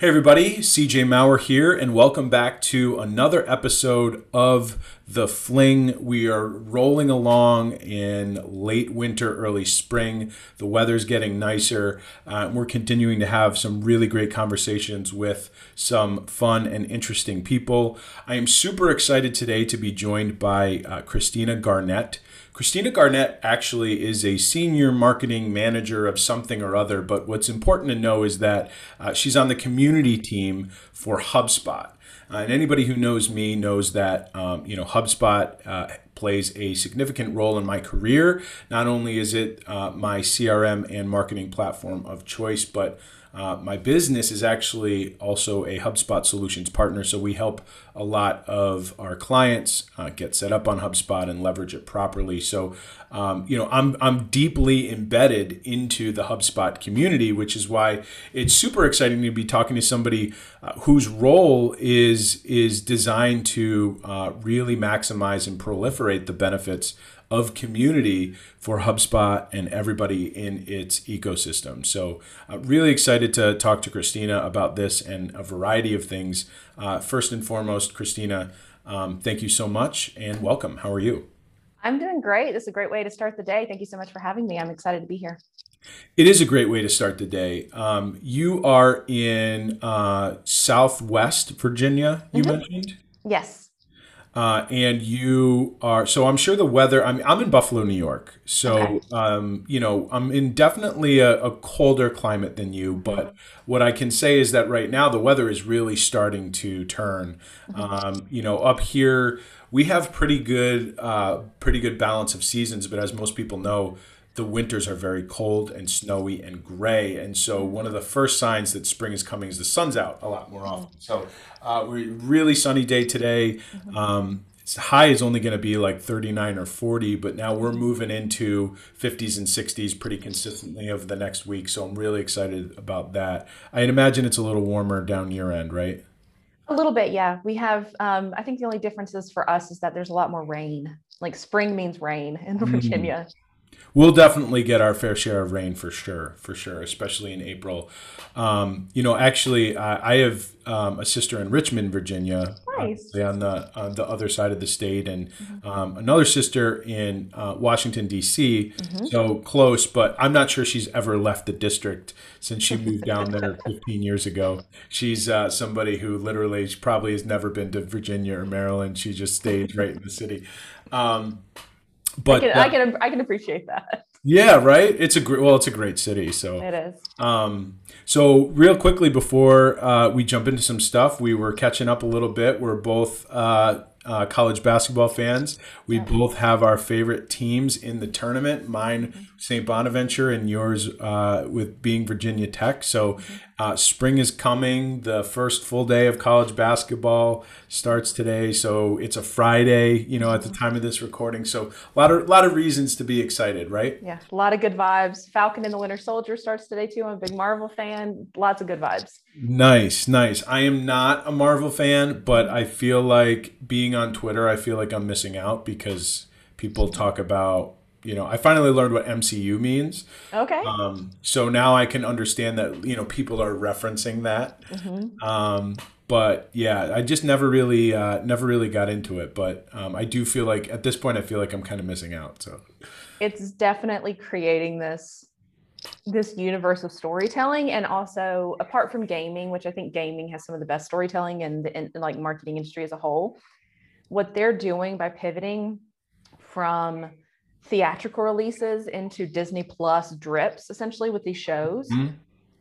Hey, everybody, CJ Maurer here, and welcome back to another episode of The Fling. We are rolling along in late winter, early spring. The weather's getting nicer. Uh, we're continuing to have some really great conversations with some fun and interesting people. I am super excited today to be joined by uh, Christina Garnett. Christina Garnett actually is a senior marketing manager of something or other, but what's important to know is that uh, she's on the community team for HubSpot. Uh, and anybody who knows me knows that um, you know HubSpot uh, plays a significant role in my career. Not only is it uh, my CRM and marketing platform of choice, but uh, my business is actually also a HubSpot solutions partner. So we help a lot of our clients uh, get set up on HubSpot and leverage it properly. So, um, you know, I'm, I'm deeply embedded into the HubSpot community, which is why it's super exciting to be talking to somebody uh, whose role is, is designed to uh, really maximize and proliferate the benefits of community for HubSpot and everybody in its ecosystem. So, uh, really excited to talk to Christina about this and a variety of things. Uh, first and foremost, Christina, um, thank you so much and welcome. How are you? I'm doing great. This is a great way to start the day. Thank you so much for having me. I'm excited to be here. It is a great way to start the day. Um, you are in uh, Southwest Virginia, you mm-hmm. mentioned? Yes. Uh, and you are so I'm sure the weather. I'm I'm in Buffalo, New York, so okay. um, you know I'm in definitely a, a, colder climate than you. But what I can say is that right now the weather is really starting to turn. Um, you know, up here we have pretty good uh, pretty good balance of seasons, but as most people know, the winters are very cold and snowy and gray. And so one of the first signs that spring is coming is the sun's out a lot more often. So uh, we're really sunny day today. Um, high is only going to be like 39 or 40, but now we're moving into 50s and 60s pretty consistently over the next week. So I'm really excited about that. I'd imagine it's a little warmer down your end, right? A little bit, yeah. We have, um, I think the only differences for us is that there's a lot more rain. Like spring means rain in mm. Virginia. Mm we'll definitely get our fair share of rain for sure, for sure, especially in April. Um, you know, actually, I, I have um, a sister in Richmond, Virginia, nice. on the on the other side of the state, and mm-hmm. um, another sister in uh, Washington D.C. Mm-hmm. So close, but I'm not sure she's ever left the district since she moved down there 15 years ago. She's uh, somebody who literally probably has never been to Virginia or Maryland. She just stayed right in the city. But I can, I can, I can appreciate that. Yeah, right. It's a great well, it's a great city. So it is. Um, so real quickly before uh, we jump into some stuff, we were catching up a little bit. We're both uh, uh, college basketball fans. We yeah. both have our favorite teams in the tournament. Mine. St. Bonaventure, and yours uh, with being Virginia Tech. So, uh, spring is coming. The first full day of college basketball starts today. So it's a Friday, you know, at the time of this recording. So a lot of lot of reasons to be excited, right? Yeah, a lot of good vibes. Falcon and the Winter Soldier starts today too. I'm a big Marvel fan. Lots of good vibes. Nice, nice. I am not a Marvel fan, but I feel like being on Twitter, I feel like I'm missing out because people talk about, you know, I finally learned what MCU means. Okay. Um, so now I can understand that, you know, people are referencing that. Mm-hmm. Um, but yeah, I just never really, uh, never really got into it. But um, I do feel like at this point, I feel like I'm kind of missing out. So it's definitely creating this this universe of storytelling and also apart from gaming which i think gaming has some of the best storytelling in the in, like marketing industry as a whole what they're doing by pivoting from theatrical releases into disney plus drips essentially with these shows. Mm-hmm.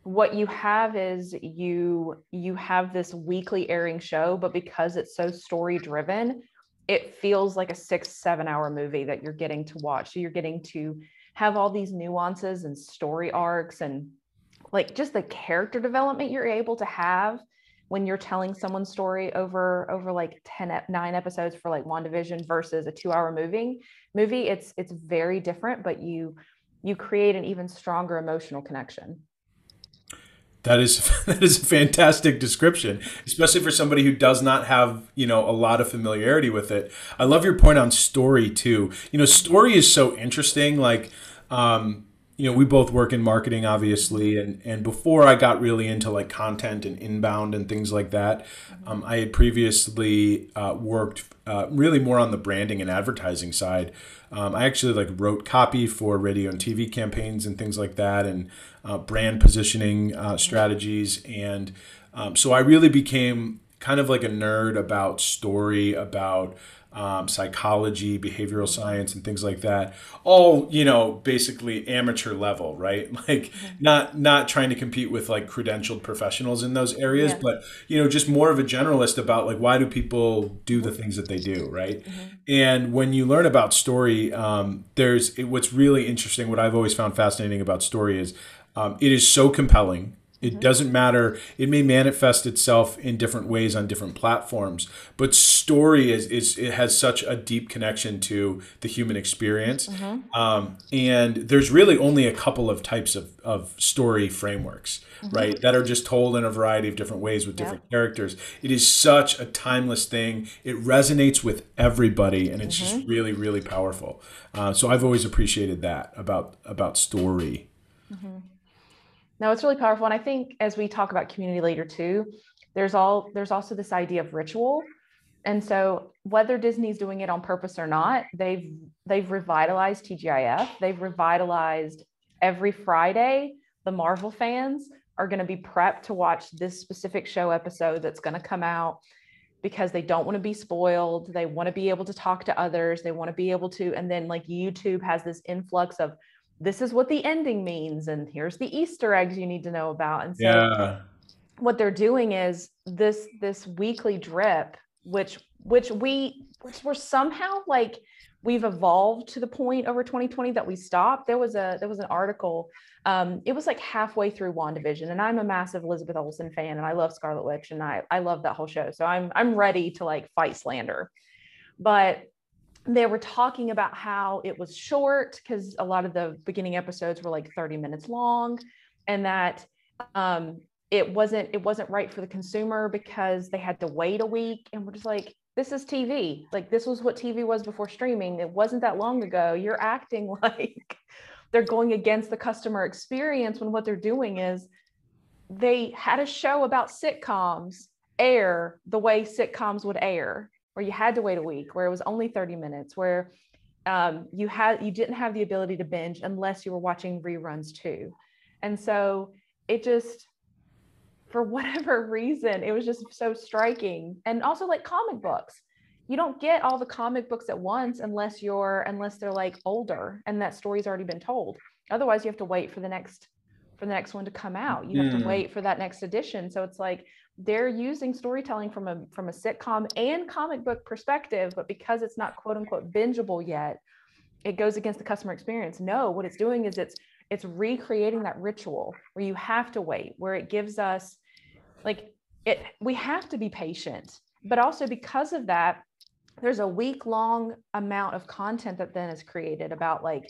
what you have is you you have this weekly airing show but because it's so story driven it feels like a six seven hour movie that you're getting to watch. So you're getting to have all these nuances and story arcs and like just the character development you're able to have when you're telling someone's story over over like 10 9 episodes for like WandaVision versus a 2-hour movie movie it's it's very different but you you create an even stronger emotional connection that is that is a fantastic description, especially for somebody who does not have you know a lot of familiarity with it. I love your point on story too. You know, story is so interesting. Like, um, you know, we both work in marketing, obviously, and and before I got really into like content and inbound and things like that, um, I had previously uh, worked uh, really more on the branding and advertising side. Um, I actually like wrote copy for radio and TV campaigns and things like that, and uh, brand positioning uh, strategies, and um, so I really became kind of like a nerd about story, about um, psychology, behavioral science, and things like that. All you know, basically amateur level, right? Like mm-hmm. not not trying to compete with like credentialed professionals in those areas, yeah. but you know, just more of a generalist about like why do people do the things that they do, right? Mm-hmm. And when you learn about story, um, there's it, what's really interesting. What I've always found fascinating about story is um, it is so compelling it mm-hmm. doesn't matter. It may manifest itself in different ways on different platforms, but story is, is it has such a deep connection to the human experience. Mm-hmm. Um, and there's really only a couple of types of, of story frameworks, mm-hmm. right? That are just told in a variety of different ways with different yep. characters. It is such a timeless thing. It resonates with everybody, and it's just mm-hmm. really, really powerful. Uh, so I've always appreciated that about about story. Mm-hmm. No, it's really powerful. And I think as we talk about community later too, there's all there's also this idea of ritual. And so whether Disney's doing it on purpose or not, they've they've revitalized TGIF. They've revitalized every Friday. The Marvel fans are going to be prepped to watch this specific show episode that's going to come out because they don't want to be spoiled. They want to be able to talk to others. They want to be able to, and then like YouTube has this influx of this is what the ending means and here's the easter eggs you need to know about and so yeah. what they're doing is this this weekly drip which which we which we're somehow like we've evolved to the point over 2020 that we stopped. There was a there was an article um, it was like halfway through wandavision and i'm a massive elizabeth olsen fan and i love scarlet witch and i i love that whole show so i'm i'm ready to like fight slander. But they were talking about how it was short because a lot of the beginning episodes were like 30 minutes long and that um, it wasn't it wasn't right for the consumer because they had to wait a week and we're just like this is tv like this was what tv was before streaming. It wasn't that long ago. You're acting like they're going against the customer experience when what they're doing is they had a show about sitcoms air the way sitcoms would air where you had to wait a week, where it was only 30 minutes, where um, you had you didn't have the ability to binge unless you were watching reruns too. And so it just for whatever reason, it was just so striking. And also like comic books. You don't get all the comic books at once unless you're unless they're like older and that story's already been told. Otherwise, you have to wait for the next for the next one to come out. You have mm. to wait for that next edition. So it's like they're using storytelling from a from a sitcom and comic book perspective but because it's not quote unquote bingeable yet it goes against the customer experience no what it's doing is it's it's recreating that ritual where you have to wait where it gives us like it we have to be patient but also because of that there's a week long amount of content that then is created about like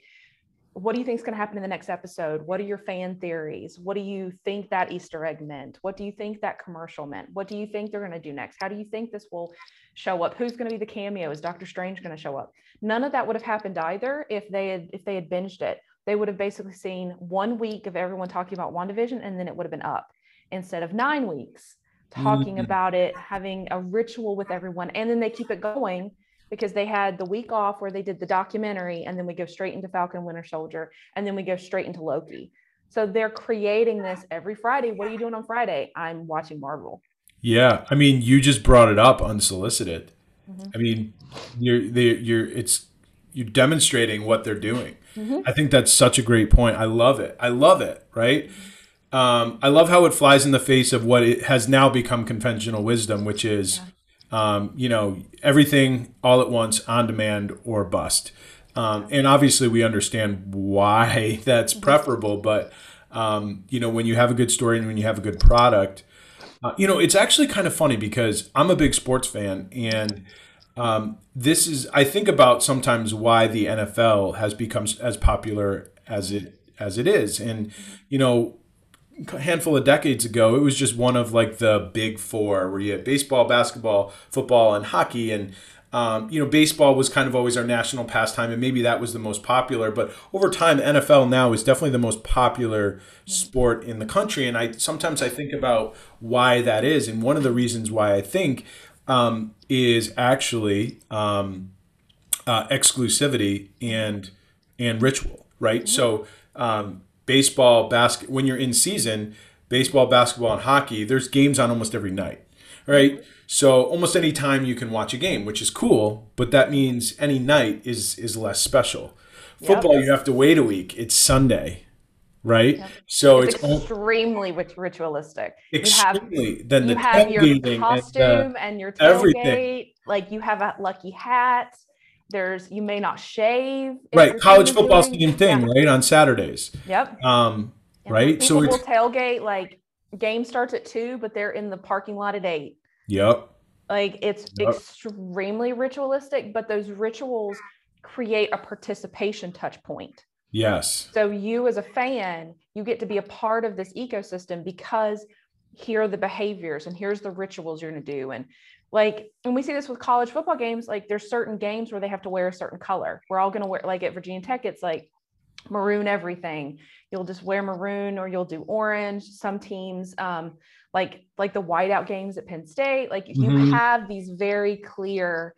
what do you think is going to happen in the next episode? What are your fan theories? What do you think that Easter egg meant? What do you think that commercial meant? What do you think they're going to do next? How do you think this will show up? Who's going to be the cameo? Is Doctor Strange going to show up? None of that would have happened either if they had if they had binged it. They would have basically seen one week of everyone talking about WandaVision and then it would have been up instead of nine weeks talking mm-hmm. about it, having a ritual with everyone, and then they keep it going because they had the week off where they did the documentary and then we go straight into Falcon Winter Soldier and then we go straight into Loki. So they're creating this every Friday. What are you doing on Friday? I'm watching Marvel. Yeah, I mean, you just brought it up unsolicited. Mm-hmm. I mean, you're you're it's you're demonstrating what they're doing. Mm-hmm. I think that's such a great point. I love it. I love it. Right. Um, I love how it flies in the face of what it has now become conventional wisdom, which is yeah um, you know, everything all at once, on demand or bust. Um, and obviously, we understand why that's preferable. But um, you know, when you have a good story and when you have a good product, uh, you know, it's actually kind of funny because I'm a big sports fan, and um, this is I think about sometimes why the NFL has become as popular as it as it is, and you know, handful of decades ago, it was just one of like the big four, where you had baseball, basketball, football, and hockey, and um, you know, baseball was kind of always our national pastime, and maybe that was the most popular. But over time, NFL now is definitely the most popular sport in the country. And I sometimes I think about why that is, and one of the reasons why I think um, is actually um, uh, exclusivity and and ritual, right? Mm-hmm. So um, baseball, basket when you're in season, baseball, basketball, and hockey, there's games on almost every night, right? So almost any time you can watch a game, which is cool, but that means any night is is less special. Yep. Football, you have to wait a week. It's Sunday, right? Yep. So it's, it's extremely ritualistic. Extremely. You have, then the you have your costume and, uh, and your tailgate. Everything. Like you have a lucky hat. There's you may not shave. Right, college football's the same thing, yeah. right? On Saturdays. Yep. Um, right. So will tailgate like game starts at two, but they're in the parking lot at eight. Yep. Like it's yep. extremely ritualistic, but those rituals create a participation touch point. Yes. So you as a fan, you get to be a part of this ecosystem because here are the behaviors and here's the rituals you're going to do and like and we see this with college football games like there's certain games where they have to wear a certain color. We're all going to wear like at virginia tech it's like maroon everything. You'll just wear maroon or you'll do orange. Some teams um, like like the whiteout games at penn state like you mm-hmm. have these very clear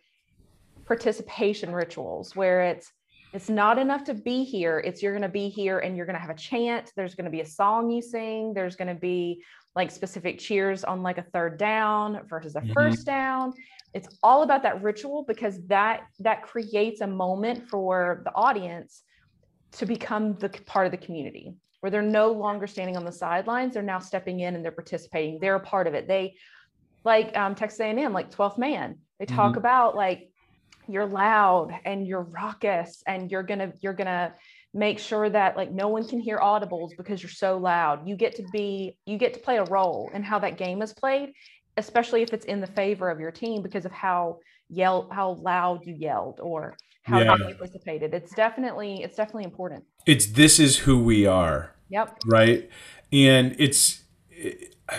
participation rituals where it's it's not enough to be here. It's you're going to be here and you're going to have a chant. There's going to be a song you sing. There's going to be like specific cheers on like a third down versus a mm-hmm. first down it's all about that ritual because that that creates a moment for the audience to become the part of the community where they're no longer standing on the sidelines they're now stepping in and they're participating they're a part of it they like um, texas a&m like 12th man they talk mm-hmm. about like you're loud and you're raucous and you're gonna you're gonna make sure that like no one can hear audibles because you're so loud. You get to be you get to play a role in how that game is played especially if it's in the favor of your team because of how yell how loud you yelled or how yeah. you participated. It's definitely it's definitely important. It's this is who we are. Yep. Right? And it's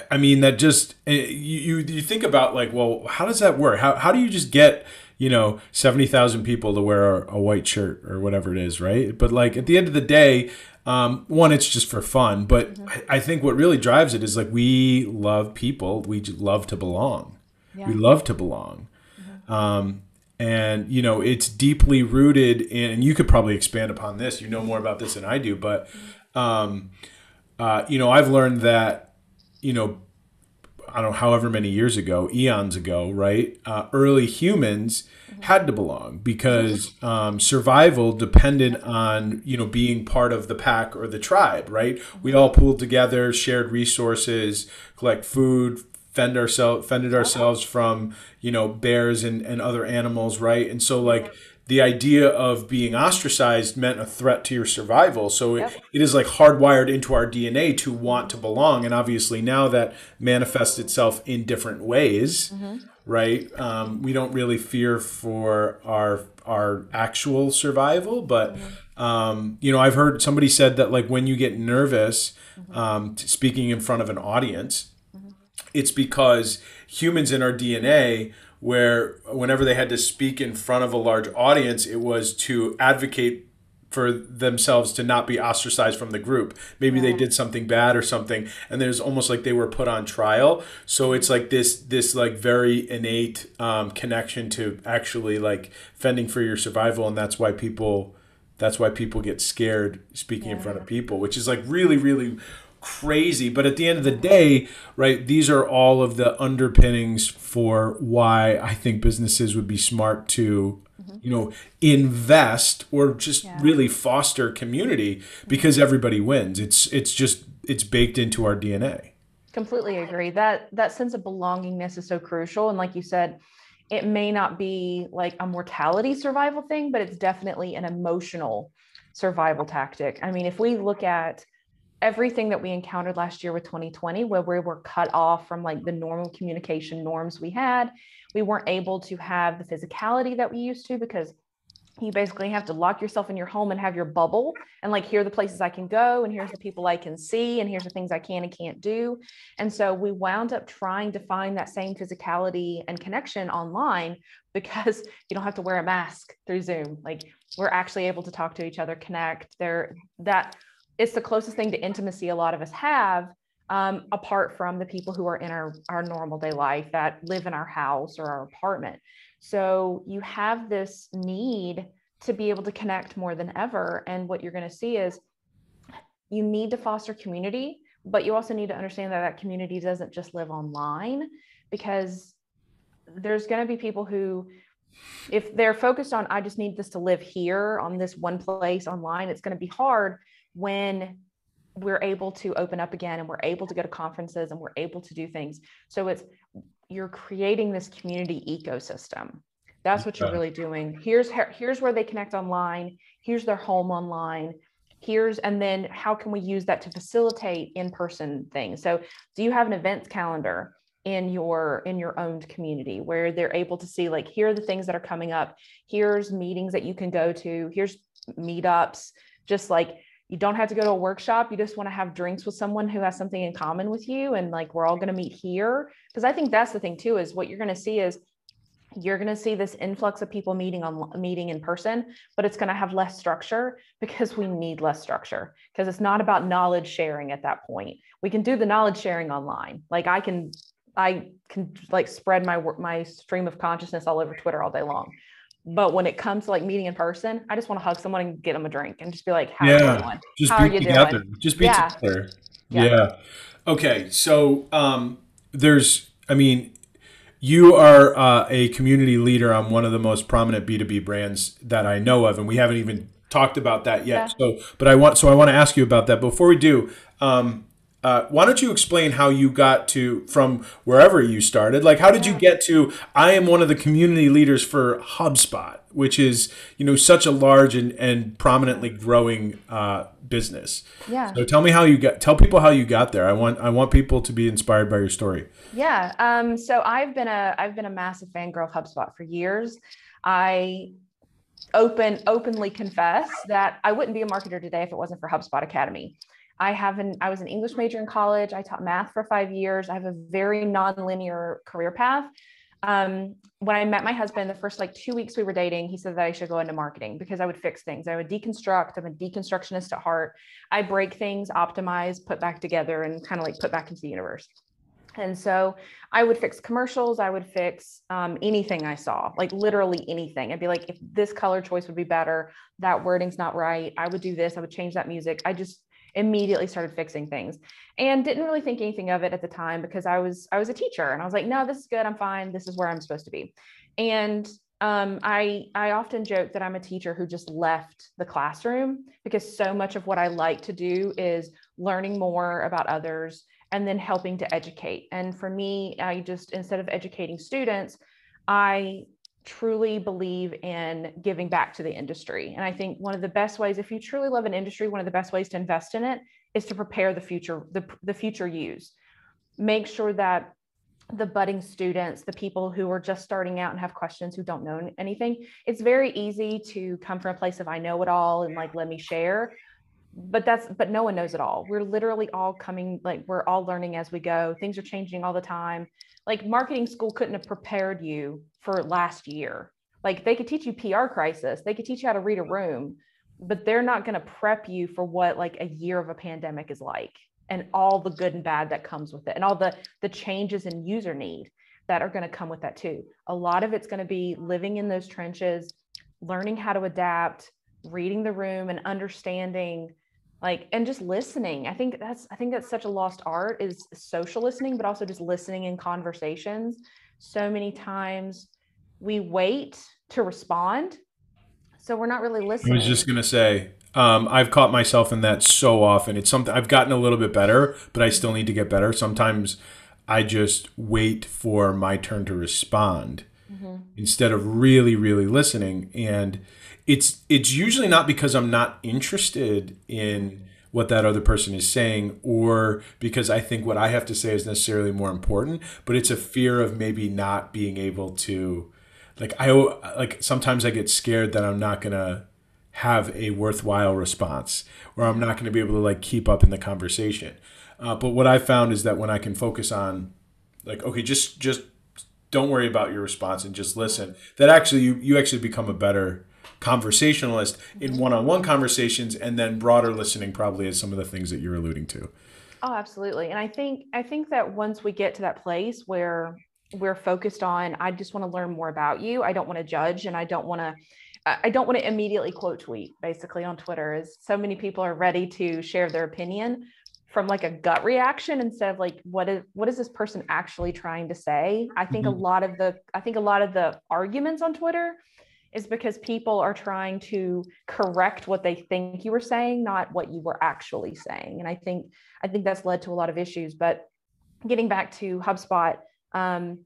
i mean that just eh, you you think about like well how does that work? How, how do you just get you know, 70,000 people to wear a, a, white shirt or whatever it is, right? But like at the end of the day, um, one, it's just for fun. But mm-hmm. I, I, think what really drives it is like we love people. We love to belong. Yeah. We love to belong. Mm-hmm. Um, and, you know, it's deeply rooted in, and you could probably expand upon this. You know more about this than I do. But, mm-hmm. um, uh, you know, I've learned that, you know, I don't know, however many years ago, eons ago, right? Uh, early humans had to belong because um, survival depended on you know being part of the pack or the tribe, right? We all pooled together, shared resources, collect food, fend ourselves, fended ourselves from you know bears and, and other animals, right? And so like the idea of being ostracized meant a threat to your survival. So yep. it, it is like hardwired into our DNA to want to belong. And obviously, now that manifests itself in different ways, mm-hmm. right? Um, we don't really fear for our our actual survival, but mm-hmm. um, you know, I've heard somebody said that like when you get nervous mm-hmm. um, speaking in front of an audience, mm-hmm. it's because humans in our DNA where whenever they had to speak in front of a large audience, it was to advocate for themselves to not be ostracized from the group. Maybe yeah. they did something bad or something, and there's almost like they were put on trial. So it's like this this like very innate um, connection to actually like fending for your survival, and that's why people that's why people get scared speaking yeah. in front of people, which is like really really crazy. But at the end of the day, right, these are all of the underpinnings for why I think businesses would be smart to, mm-hmm. you know, invest or just yeah. really foster community because everybody wins. It's it's just it's baked into our DNA. Completely agree. That that sense of belongingness is so crucial. And like you said, it may not be like a mortality survival thing, but it's definitely an emotional survival tactic. I mean, if we look at everything that we encountered last year with 2020 where we were cut off from like the normal communication norms we had we weren't able to have the physicality that we used to because you basically have to lock yourself in your home and have your bubble and like here are the places i can go and here's the people i can see and here's the things i can and can't do. And so we wound up trying to find that same physicality and connection online because you don't have to wear a mask through zoom. Like we're actually able to talk to each other connect. There that it's the closest thing to intimacy a lot of us have um, apart from the people who are in our, our normal day life that live in our house or our apartment so you have this need to be able to connect more than ever. And what you're going to see is you need to foster community, but you also need to understand that that community doesn't just live online because there's going to be people who if they're focused on i just need this to live here on this one place online it's going to be hard when we're able to open up again and we're able to go to conferences and we're able to do things so it's you're creating this community ecosystem. That's what you're really doing. Here's here's where they connect online. Here's their home online. Here's and then how can we use that to facilitate in-person things? So, do you have an events calendar in your in your owned community where they're able to see like here are the things that are coming up. Here's meetings that you can go to. Here's meetups. Just like you don't have to go to a workshop. You just want to have drinks with someone who has something in common with you and like we're all going to meet here. Because i think that's the thing too is what you're going to see is you're going to see this influx of people meeting on meeting in person but it's going to have less structure because we need less structure. Because it's not about knowledge sharing at that point. We can do the knowledge sharing online. Like i can i can like spread my my stream of consciousness all over twitter all day long but when it comes to like meeting in person, I just want to hug someone and get them a drink and just be like, "How yeah, are you doing? Just How are you together. doing? Just be yeah. together." Yeah. yeah. Okay, so um, there's, I mean, you are uh, a community leader on one of the most prominent B2B brands that I know of, and we haven't even talked about that yet. Yeah. So, but I want, so I want to ask you about that. Before we do, um, uh, why don't you explain how you got to from wherever you started? Like, how did you get to? I am one of the community leaders for HubSpot, which is you know such a large and, and prominently growing uh, business. Yeah. So tell me how you got. Tell people how you got there. I want I want people to be inspired by your story. Yeah. Um. So I've been a I've been a massive fangirl of HubSpot for years. I open openly confess that I wouldn't be a marketer today if it wasn't for HubSpot Academy. I have an I was an English major in college. I taught math for five years. I have a very nonlinear career path. Um, when I met my husband, the first like two weeks we were dating, he said that I should go into marketing because I would fix things. I would deconstruct. I'm a deconstructionist at heart. I break things, optimize, put back together, and kind of like put back into the universe. And so I would fix commercials. I would fix um, anything I saw, like literally anything. I'd be like, if this color choice would be better, that wording's not right. I would do this. I would change that music. I just immediately started fixing things and didn't really think anything of it at the time because I was I was a teacher and I was like, no, this is good. I'm fine. This is where I'm supposed to be. And um, I I often joke that I'm a teacher who just left the classroom because so much of what I like to do is learning more about others and then helping to educate. And for me, I just instead of educating students, I truly believe in giving back to the industry. And I think one of the best ways, if you truly love an industry, one of the best ways to invest in it is to prepare the future, the, the future use. Make sure that the budding students, the people who are just starting out and have questions who don't know anything, it's very easy to come from a place of I know it all and like let me share. But that's but no one knows it all. We're literally all coming like we're all learning as we go. Things are changing all the time like marketing school couldn't have prepared you for last year. Like they could teach you PR crisis, they could teach you how to read a room, but they're not going to prep you for what like a year of a pandemic is like and all the good and bad that comes with it and all the the changes in user need that are going to come with that too. A lot of it's going to be living in those trenches, learning how to adapt, reading the room and understanding like and just listening. I think that's i think that's such a lost art is social listening but also just listening in conversations. So many times we wait to respond so we're not really listening i was just going to say um, i've caught myself in that so often. It's something i've gotten a little bit better but i still need to get better. Sometimes i just wait for my turn to respond mm-hmm. instead of really really listening and it's it's usually not because I'm not interested in what that other person is saying or because I think what I have to say is necessarily more important, but it's a fear of maybe not being able to like I like sometimes I get scared that I'm not gonna have a worthwhile response or I'm not going to be able to like keep up in the conversation. Uh, but what I found is that when I can focus on like okay just just don't worry about your response and just listen. That actually you you actually become a better conversationalist in mm-hmm. one-on-one conversations and then broader listening probably is some of the things that you're alluding to. Oh absolutely. And i think i think that once we get to that place where we're focused on i just want to learn more about you. I don't want to judge and i don't want to i don't want to immediately quote tweet basically on twitter as so many people are ready to share their opinion from like a gut reaction instead of like what is what is this person actually trying to say? I think mm-hmm. a lot of the i think a lot of the arguments on twitter is because people are trying to correct what they think you were saying not what you were actually saying. And i think i think that's led to a lot of issues. But getting back to hubspot um,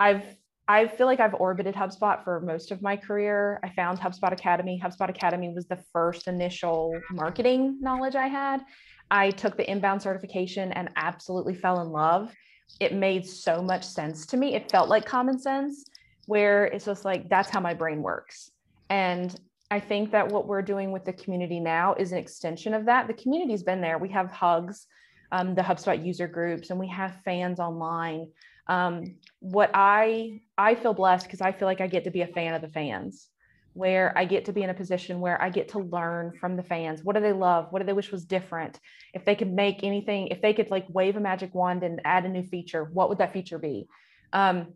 i've I feel like I've orbited HubSpot for most of my career. I found HubSpot Academy. HubSpot Academy was the first initial marketing knowledge I had. I took the inbound certification and absolutely fell in love. It made so much sense to me. It felt like common sense, where it's just like, that's how my brain works. And I think that what we're doing with the community now is an extension of that. The community's been there. We have hugs, um, the HubSpot user groups, and we have fans online. Um, what I I feel blessed because I feel like I get to be a fan of the fans where I get to be in a position where I get to learn from the fans. What do they love? What do they wish was different? If they could make anything, if they could like wave a magic wand and add a new feature, what would that feature be? Um,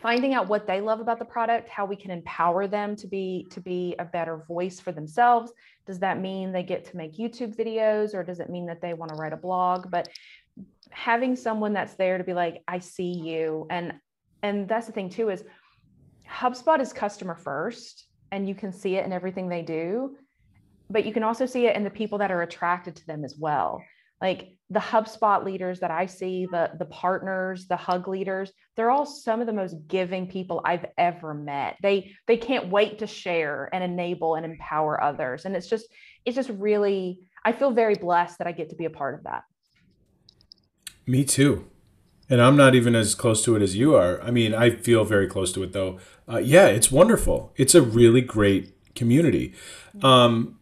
finding out what they love about the product, how we can empower them to be to be a better voice for themselves. Does that mean they get to make YouTube videos, or does it mean that they want to write a blog? But having someone that's there to be like, I see you, and and that's the thing too is HubSpot is customer first and you can see it in everything they do but you can also see it in the people that are attracted to them as well. Like the hubspot leaders that i see the the partners the hug leaders they're all some of the most giving people i've ever met. They they can't wait to share and enable and empower others. And it's just it's just really i feel very blessed that i get to be a part of that me too and I'm not even as close to it as you are. I mean, I feel very close to it though. Uh, yeah, it's wonderful. It's a really great community. Um,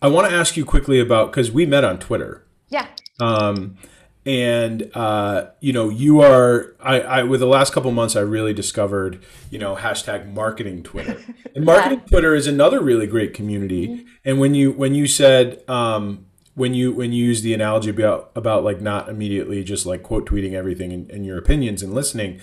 I want to ask you quickly about because we met on Twitter. Yeah. Um, and uh, you know, you are I, I with the last couple months, I really discovered you know hashtag marketing Twitter. And marketing yeah. Twitter is another really great community. Mm-hmm. And when you when you said um, when you when you use the analogy about about like not immediately just like quote tweeting everything and, and your opinions and listening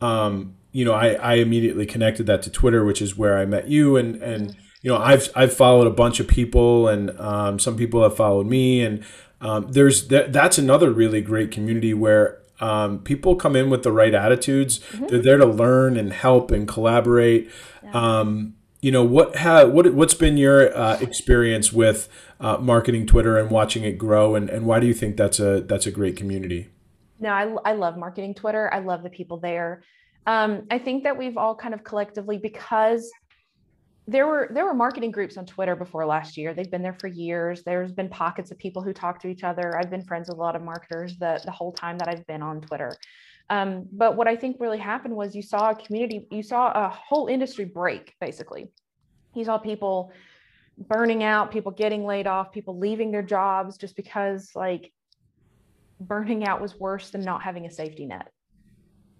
um, you know I, I immediately connected that to twitter which is where i met you and and you know i've i've followed a bunch of people and um, some people have followed me and um, there's th- that's another really great community where um, people come in with the right attitudes mm-hmm. they're there to learn and help and collaborate yeah. Um, you know what have what what's been your uh, experience with uh, marketing Twitter and watching it grow, and, and why do you think that's a that's a great community? No, I, I love marketing Twitter. I love the people there. Um, I think that we've all kind of collectively because there were there were marketing groups on Twitter before last year. They've been there for years. There's been pockets of people who talk to each other. I've been friends with a lot of marketers the the whole time that I've been on Twitter. Um, but what I think really happened was you saw a community, you saw a whole industry break basically. You saw people burning out, people getting laid off, people leaving their jobs just because like burning out was worse than not having a safety net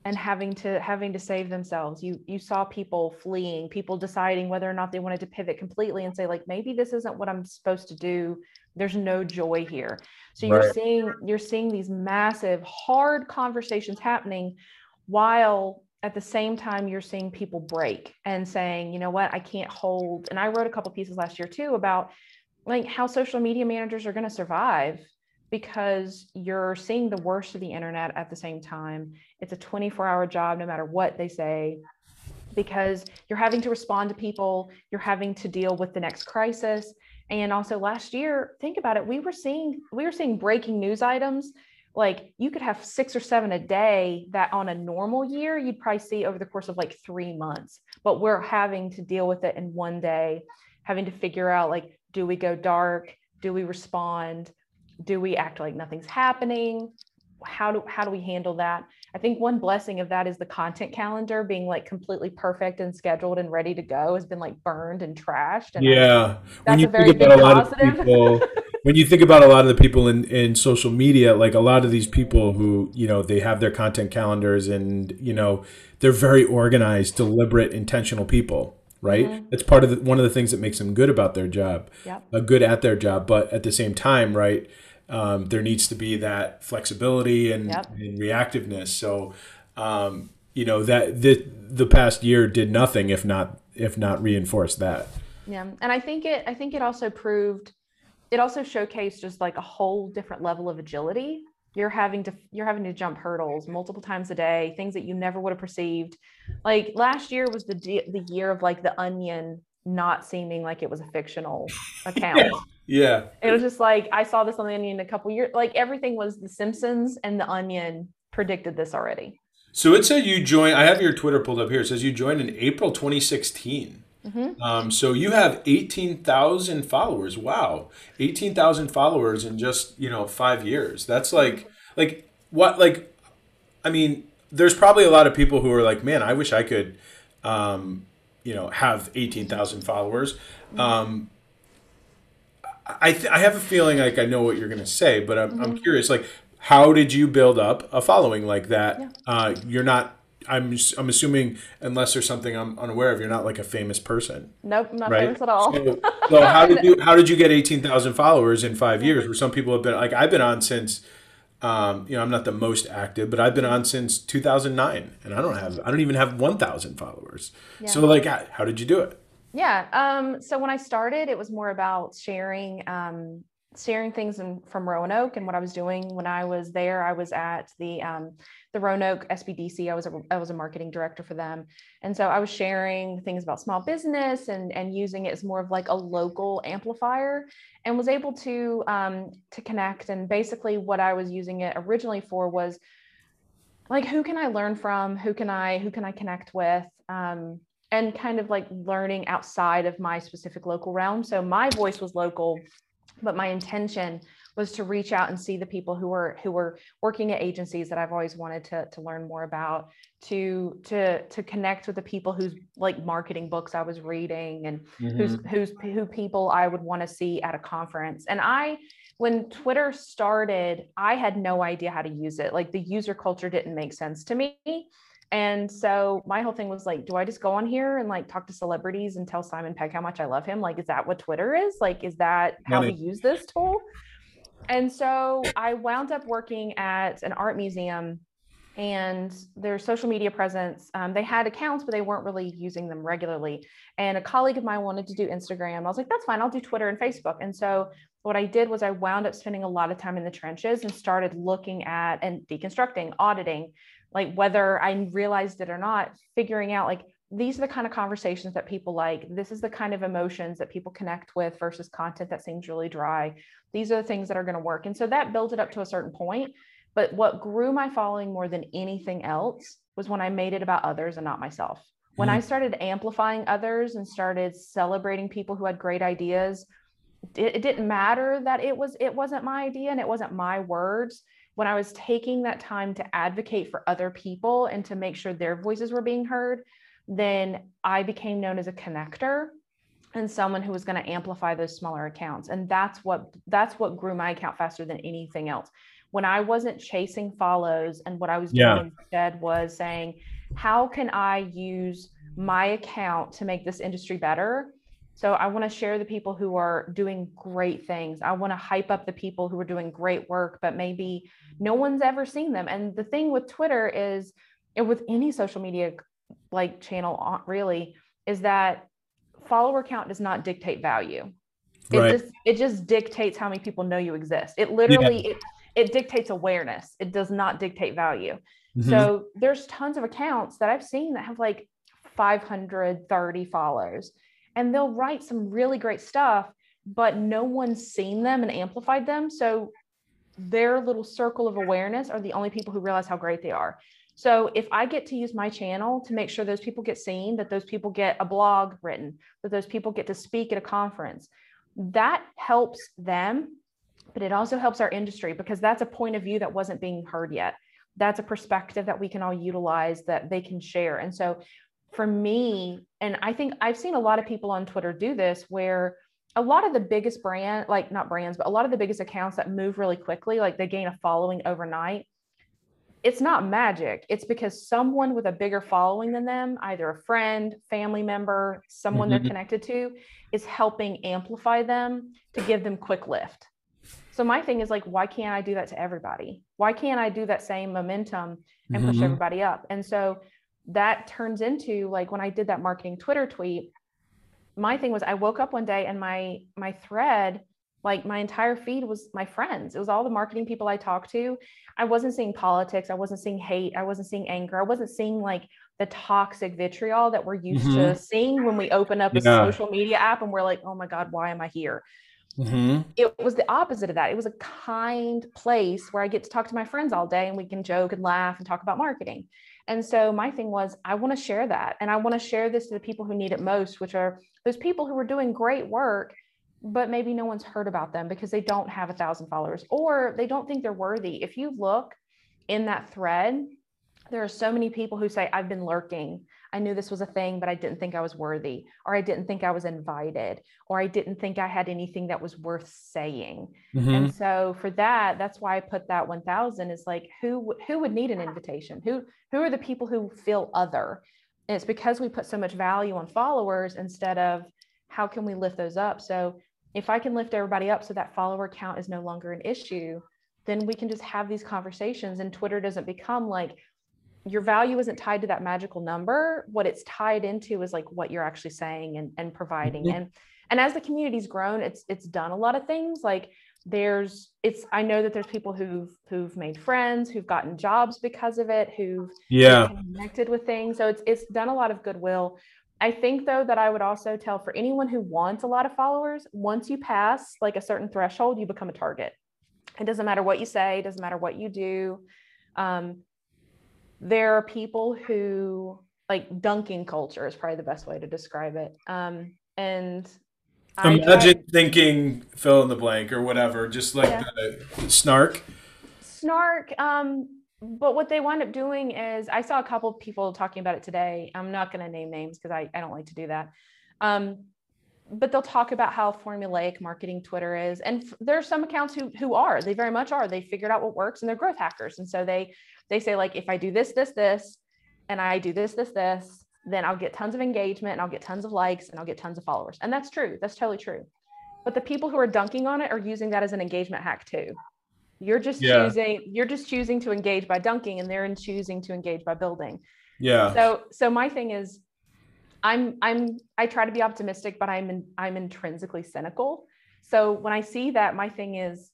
and having to having to save themselves you you saw people fleeing people deciding whether or not they wanted to pivot completely and say like maybe this isn't what i'm supposed to do there's no joy here. So you're right. seeing you're seeing these massive hard conversations happening while at the same time you're seeing people break and saying you know what? I can't hold and i wrote a couple pieces last year too about like how social media managers are going to survive because you're seeing the worst of the internet at the same time. It's a 24 hour job no matter what they say because you're having to respond to people you're having to deal with the next crisis. And also last year think about it we were seeing we were seeing breaking news items. Like you could have six or seven a day that on a normal year you'd probably see over the course of like three months. But we're having to deal with it in one day having to figure out like do we go dark? Do we respond? Do we act like nothing's happening how do how do we handle that i think one blessing of that is the content calendar being like completely perfect and scheduled and ready to go has been like burned and trashed and yeah that's when you a very think about a lot positive. of people when you think about a lot of the people in, in social media, like a lot of these people who, you know, they have their content calendars and, you know, they're very organized, deliberate, intentional people, right? Mm-hmm. It's part of the, one of the things that makes them good about their job, yep. uh, good at their job. But at the same time, right, um, there needs to be that flexibility and, yep. and reactiveness. So, um, you know, that the, the past year did nothing if not if not reinforce that. Yeah, and I think it I think it also proved it also showcased just like a whole different level of agility you're having to you're having to jump hurdles multiple times a day things that you never would have perceived like last year was the the year of like the onion not seeming like it was a fictional account yeah it was just like i saw this on the onion a couple years like everything was the simpsons and the onion predicted this already so it said you joined i have your twitter pulled up here it says you joined in april 2016 Mm-hmm. Um, so you have 18,000 followers. Wow. 18,000 followers in just, you know, five years. That's like, like what, like, I mean, there's probably a lot of people who are like, man, I wish I could, um, you know, have 18,000 followers. Mm-hmm. Um, I, th- I have a feeling like I know what you're going to say, but I'm, mm-hmm. I'm curious, like, how did you build up a following like that? Yeah. Uh, you're not I'm I'm assuming unless there's something I'm unaware of, you're not like a famous person. Nope, not right? famous at all. So, so, how did you how did you get eighteen thousand followers in five years? Where some people have been like I've been on since, um, you know, I'm not the most active, but I've been on since 2009, and I don't have I don't even have 1,000 followers. Yeah. So like, how, how did you do it? Yeah. Um, so when I started, it was more about sharing um, sharing things in, from Roanoke and what I was doing when I was there. I was at the um, the Roanoke SBDC. I was a, I was a marketing director for them, and so I was sharing things about small business and and using it as more of like a local amplifier, and was able to um, to connect. And basically, what I was using it originally for was like who can I learn from? Who can I who can I connect with? Um, and kind of like learning outside of my specific local realm. So my voice was local but my intention was to reach out and see the people who were who were working at agencies that I've always wanted to, to learn more about, to to to connect with the people whose like marketing books I was reading and mm-hmm. who's who's who people I would want to see at a conference. And I when Twitter started, I had no idea how to use it. Like the user culture didn't make sense to me. And so my whole thing was like, do I just go on here and like talk to celebrities and tell Simon Pegg how much I love him? Like, is that what Twitter is? Like, is that how we use this tool? And so I wound up working at an art museum and their social media presence, um, they had accounts, but they weren't really using them regularly. And a colleague of mine wanted to do Instagram. I was like, that's fine, I'll do Twitter and Facebook. And so what I did was I wound up spending a lot of time in the trenches and started looking at and deconstructing, auditing, like whether I realized it or not, figuring out like these are the kind of conversations that people like. This is the kind of emotions that people connect with versus content that seems really dry. These are the things that are going to work. And so that built it up to a certain point. But what grew my following more than anything else was when I made it about others and not myself. When mm-hmm. I started amplifying others and started celebrating people who had great ideas, it, it didn't matter that it was it wasn't my idea and it wasn't my words when I was taking that time to advocate for other people and to make sure their voices were being heard, then I became known as a connector and someone who was going to amplify those smaller accounts. And that's what that's what grew my account faster than anything else. When I wasn't chasing follows and what I was doing instead was saying, how can I use my account to make this industry better? So I want to share the people who are doing great things. I want to hype up the people who are doing great work, but maybe no one's ever seen them. And the thing with Twitter is, and with any social media like channel, uh, really, is that follower count does not dictate value. It right. just it just dictates how many people know you exist. It literally yeah. it, it dictates awareness. It does not dictate value. Mm-hmm. So there's tons of accounts that I've seen that have like 530 follows and they'll write some really great stuff, but no one's seen them and amplified them. So their little circle of awareness are the only people who realize how great they are. So if I get to use my channel to make sure those people get seen, that those people get a blog written, that those people get to speak at a conference, that helps them but it also helps our industry because that's a point of view that wasn't being heard yet. That's a perspective that we can all utilize that they can share. And so for me, and I think I've seen a lot of people on Twitter do this where a lot of the biggest brand, like not brands, but a lot of the biggest accounts that move really quickly, like they gain a following overnight, it's not magic. It's because someone with a bigger following than them, either a friend, family member, someone mm-hmm. they're connected to, is helping amplify them to give them quick lift. So my thing is like, why can't I do that to everybody? Why can't I do that same momentum and push mm-hmm. everybody up? And so that turns into like when I did that marketing Twitter tweet, my thing was I woke up one day and my my thread like my entire feed was my friends. It was all the marketing people i talked to. I wasn't seeing politics. I wasn't seeing hate. I wasn't seeing anger. I wasn't seeing like the toxic vitriol that we're used mm-hmm. to seeing when we open up a social media app and we're like oh my god why am i here? Mm-hmm. it was the opposite of that. It was a kind place where i get to talk to my friends all day and we can joke and laugh and talk about marketing and so my thing was i want to share that and i want to share this to the people who need it most which are those people who are doing great work but maybe no one's heard about them because they don't have a thousand followers or they don't think they're worthy. If you look in that thread, there are so many people who say, I've been lurking. I knew this was a thing, but I didn't think I was worthy, or I didn't think I was invited, or I didn't think I had anything that was worth saying. Mm-hmm. And so for that, that's why I put that 1000 is like, who, who would need an invitation? Who, who are the people who feel other? And it's because we put so much value on followers instead of how can we lift those up? So if I can lift everybody up so that follower count is no longer an issue, then we can just have these conversations and Twitter doesn't become like your value isn't tied to that magical number. What it's tied into is like what you're actually saying and, and providing. Mm-hmm. And and as the community's grown, it's it's done a lot of things. Like there's it's I know that there's people who've who've made friends, who've gotten jobs because of it, who've yeah connected with things. So it's it's done a lot of goodwill. I think though that I would also tell for anyone who wants a lot of followers, once you pass like a certain threshold, you become a target. It doesn't matter what you say, it doesn't matter what you do. Um, there are people who like dunking culture is probably the best way to describe it. Um, and imagine thinking fill in the blank or whatever, just like yeah. the snark. Snark. Um, but what they wind up doing is I saw a couple of people talking about it today. I'm not going to name names because I, I don't like to do that. Um, but they'll talk about how formulaic marketing Twitter is. And f- there are some accounts who, who are, they very much are, they figured out what works and they're growth hackers. And so they, they say like, if I do this, this, this, and I do this, this, this, then I'll get tons of engagement and I'll get tons of likes and I'll get tons of followers. And that's true. That's totally true. But the people who are dunking on it are using that as an engagement hack too. You're just yeah. choosing you're just choosing to engage by dunking and they're in choosing to engage by building. Yeah. So so my thing is I'm I'm I try to be optimistic, but I'm in, I'm intrinsically cynical. So when I see that, my thing is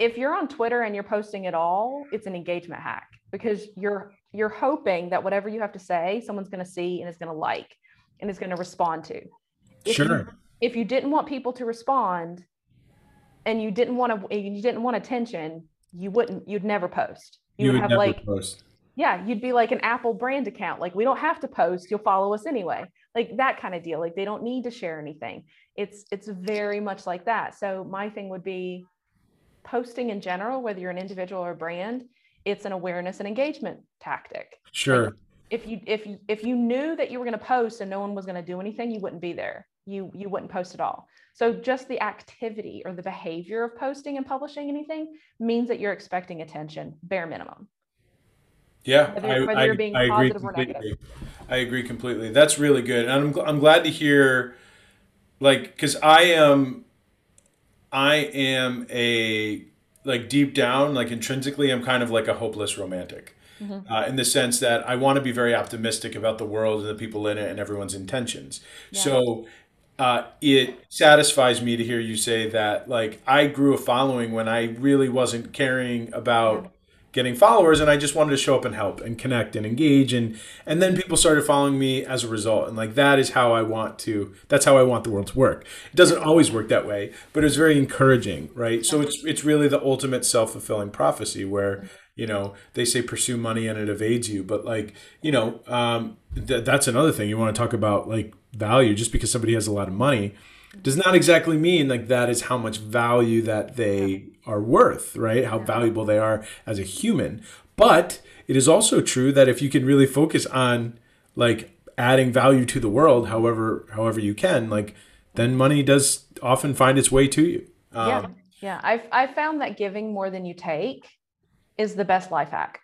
if you're on Twitter and you're posting at all, it's an engagement hack because you're you're hoping that whatever you have to say, someone's going to see and is going to like and is going to respond to. If sure. You, if you didn't want people to respond, and you didn't want to you didn't want attention you wouldn't you'd never post. You, you would have like post. yeah you'd be like an apple brand account. Like we don't have to post. You'll follow us anyway. Like that kind of deal. Like they don't need to share anything. It's it's very much like that. So my thing would be posting in general whether you're an individual or a brand it's an awareness and engagement tactic sure like if you if you if you knew that you were going to post and no one was going to do anything you wouldn't be there you you wouldn't post at all so just the activity or the behavior of posting and publishing anything means that you're expecting attention, bare minimum. Yeah, whether, whether I, you're being I, positive or negative. I agree completely. That's really good, and I'm I'm glad to hear, like, because I am, I am a like deep down, like intrinsically, I'm kind of like a hopeless romantic. Mm-hmm. Uh, in the sense that I want to be very optimistic about the world and the people in it and everyone's intentions. Yeah. So uh, it satisfies me to hear you say that like i grew a following when i really wasn't caring about getting followers and i just wanted to show up and help and connect and engage and and then people started following me as a result and like that is how i want to that's how i want the world to work. It doesn't always work that way but it's very encouraging right? So it's it's really the ultimate self-fulfilling prophecy where you know they say pursue money and it evades you but like you know um, th- that's another thing. You want to talk about like value. Just because somebody has a lot of money does not exactly mean like that is how much value that they are worth, right? How valuable they are as a human. But it is also true that if you can really focus on like adding value to the world, however however you can, like then money does often find its way to you. Um, yeah, yeah. I've I've found that giving more than you take is the best life hack.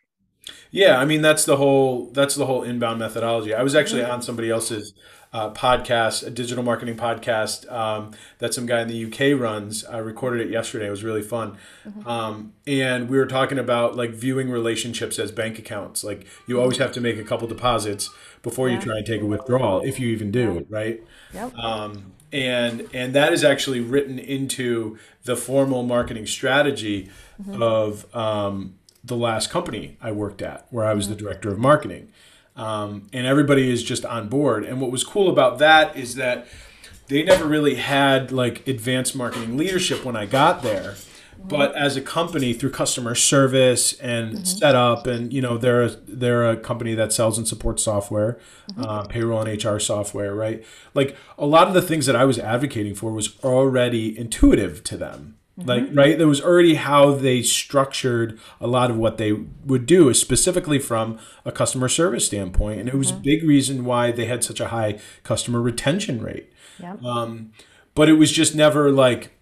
Yeah, I mean that's the whole that's the whole inbound methodology. I was actually mm-hmm. on somebody else's uh, podcast, a digital marketing podcast um, that some guy in the UK runs. I recorded it yesterday. It was really fun, mm-hmm. um, and we were talking about like viewing relationships as bank accounts. Like you always have to make a couple deposits before yeah. you try and take a withdrawal, if you even do, yeah. right? Yep. Um, and and that is actually written into the formal marketing strategy mm-hmm. of um, the last company I worked at, where I was the mm-hmm. director of marketing. Um, and everybody is just on board. And what was cool about that is that they never really had like advanced marketing leadership when I got there. But as a company, through customer service and mm-hmm. setup, and you know, they're a, they're a company that sells and supports software, mm-hmm. uh, payroll and HR software, right? Like a lot of the things that I was advocating for was already intuitive to them. Mm-hmm. Like, right, there was already how they structured a lot of what they would do, specifically from a customer service standpoint. And it was mm-hmm. a big reason why they had such a high customer retention rate. Yep. Um, but it was just never like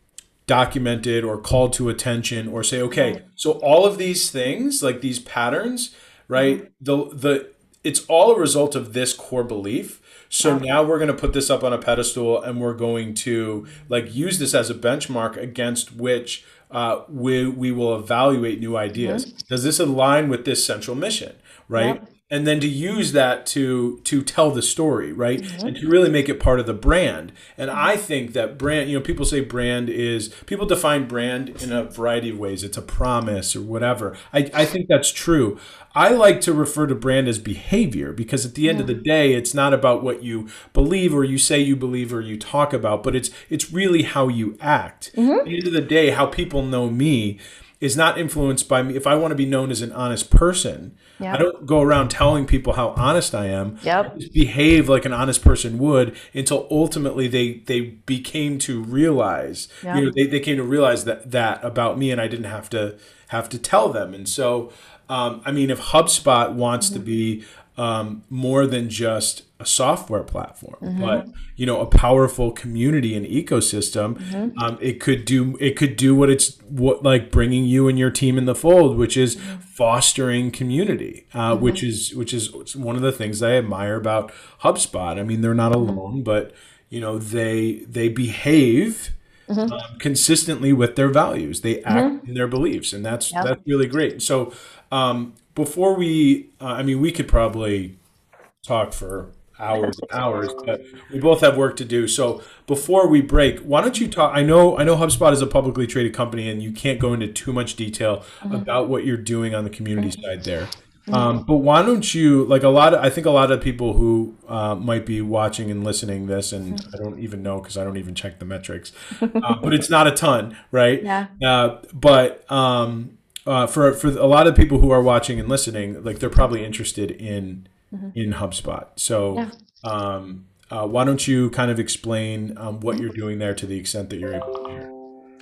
documented or called to attention or say, okay, so all of these things, like these patterns, right? Mm-hmm. The the it's all a result of this core belief so now we're going to put this up on a pedestal and we're going to like use this as a benchmark against which uh, we, we will evaluate new ideas. Mm-hmm. Does this align with this central mission, right? And then to use that to to tell the story, right? Mm-hmm. And to really make it part of the brand. And I think that brand, you know, people say brand is people define brand in a variety of ways. It's a promise or whatever. I, I think that's true. I like to refer to brand as behavior because at the end yeah. of the day, it's not about what you believe or you say you believe or you talk about, but it's it's really how you act. Mm-hmm. At the end of the day, how people know me is not influenced by me. If I want to be known as an honest person, yep. I don't go around telling people how honest I am. Yep. I behave like an honest person would until ultimately they they became to realize, yep. you know, they, they came to realize that that about me and I didn't have to have to tell them. And so um, I mean, if HubSpot wants mm-hmm. to be um, more than just a software platform, mm-hmm. but you know, a powerful community and ecosystem, mm-hmm. um, it could do it could do what it's what like bringing you and your team in the fold, which is mm-hmm. fostering community, uh, mm-hmm. which is which is one of the things I admire about HubSpot. I mean, they're not mm-hmm. alone, but you know, they they behave mm-hmm. um, consistently with their values. They act mm-hmm. in their beliefs, and that's yep. that's really great. So um, before we, uh, I mean, we could probably talk for hours and hours, but we both have work to do. So before we break, why don't you talk? I know I know HubSpot is a publicly traded company, and you can't go into too much detail mm-hmm. about what you're doing on the community side there. Mm-hmm. Um, but why don't you like a lot of I think a lot of people who uh, might be watching and listening this and mm-hmm. I don't even know because I don't even check the metrics, uh, but it's not a ton, right? Yeah. Uh, but um, uh, for for a lot of people who are watching and listening, like they're probably interested in mm-hmm. in HubSpot. So. Yeah. Um, uh, why don't you kind of explain um, what you're doing there to the extent that you're able to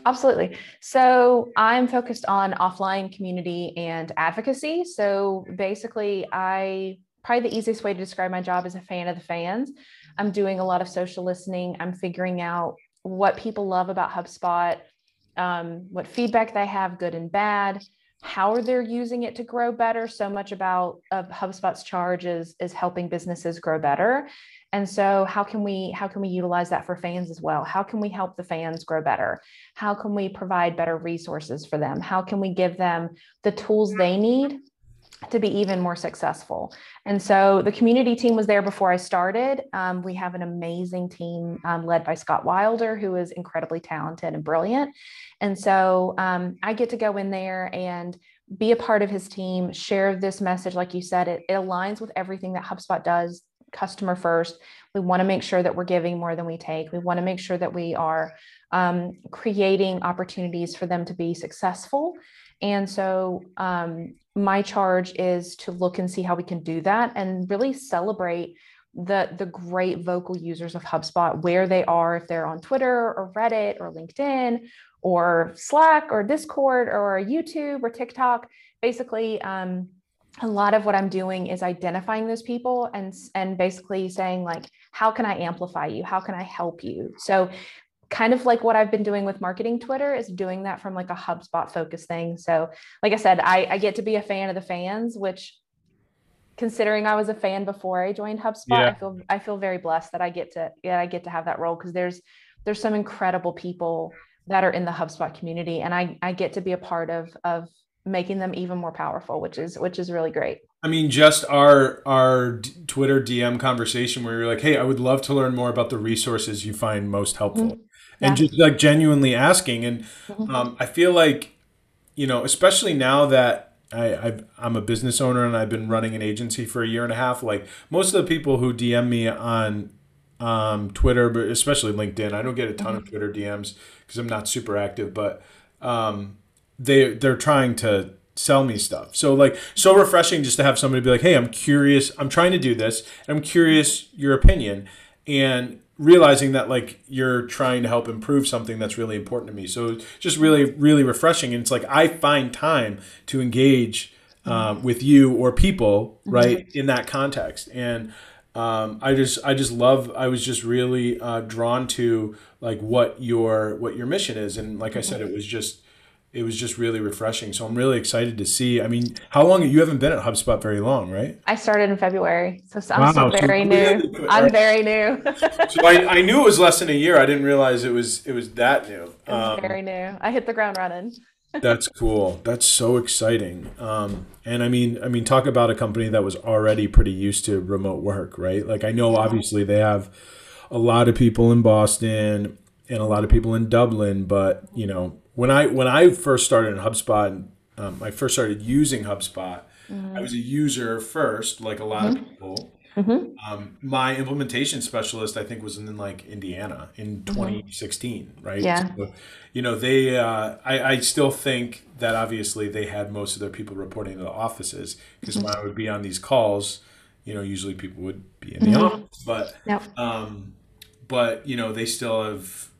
Absolutely. So I'm focused on offline community and advocacy. So basically, I probably the easiest way to describe my job is a fan of the fans. I'm doing a lot of social listening. I'm figuring out what people love about HubSpot, um, what feedback they have, good and bad, how they're they using it to grow better. So much about of HubSpot's charge is, is helping businesses grow better. And so how can we how can we utilize that for fans as well? How can we help the fans grow better? How can we provide better resources for them? How can we give them the tools they mm-hmm. need to be even more successful. And so the community team was there before I started. Um, we have an amazing team um, led by Scott Wilder, who is incredibly talented and brilliant. And so um, I get to go in there and be a part of his team, share this message. Like you said, it, it aligns with everything that HubSpot does customer first. We want to make sure that we're giving more than we take. We want to make sure that we are um, creating opportunities for them to be successful. And so, um, my charge is to look and see how we can do that and really celebrate the the great vocal users of HubSpot where they are if they're on Twitter or Reddit or LinkedIn or Slack or Discord or YouTube or TikTok. Basically, um, a lot of what I'm doing is identifying those people and and basically saying like, how can I amplify you? How can I help you? So kind of like what I've been doing with marketing Twitter is doing that from like a HubSpot focus thing. So, like I said, I, I get to be a fan of the fans, which considering I was a fan before I joined HubSpot, yeah. I feel I feel very blessed that I get to yeah, I get to have that role because there's there's some incredible people that are in the HubSpot community and I I get to be a part of of making them even more powerful, which is which is really great. I mean, just our our Twitter DM conversation where you're like, "Hey, I would love to learn more about the resources you find most helpful," mm-hmm. Yeah. and just like genuinely asking. And mm-hmm. um, I feel like, you know, especially now that I i am a business owner and I've been running an agency for a year and a half. Like most of the people who DM me on um, Twitter, but especially LinkedIn, I don't get a ton mm-hmm. of Twitter DMs because I'm not super active, but um, they they're trying to sell me stuff. So like so refreshing just to have somebody be like, "Hey, I'm curious. I'm trying to do this. I'm curious your opinion." And realizing that like you're trying to help improve something that's really important to me. So just really really refreshing and it's like I find time to engage um, with you or people, right, mm-hmm. in that context. And um, I just I just love I was just really uh, drawn to like what your what your mission is and like I said it was just it was just really refreshing. So I'm really excited to see. I mean, how long you haven't been at HubSpot very long, right? I started in February, so I'm wow, still very so new. I'm very new. so I, I knew it was less than a year. I didn't realize it was it was that new. Um, very new. I hit the ground running. that's cool. That's so exciting. Um, and I mean, I mean, talk about a company that was already pretty used to remote work, right? Like I know, obviously, they have a lot of people in Boston and a lot of people in Dublin, but you know when I when I first started in HubSpot, um, I first started using HubSpot. Mm-hmm. I was a user first, like a lot mm-hmm. of people. Mm-hmm. Um, my implementation specialist, I think, was in like Indiana in 2016, mm-hmm. right? Yeah. So, you know, they. Uh, I, I still think that obviously they had most of their people reporting to the offices because when I would be on these calls, you know, usually people would be in the mm-hmm. office, but, yep. um, but you know, they still have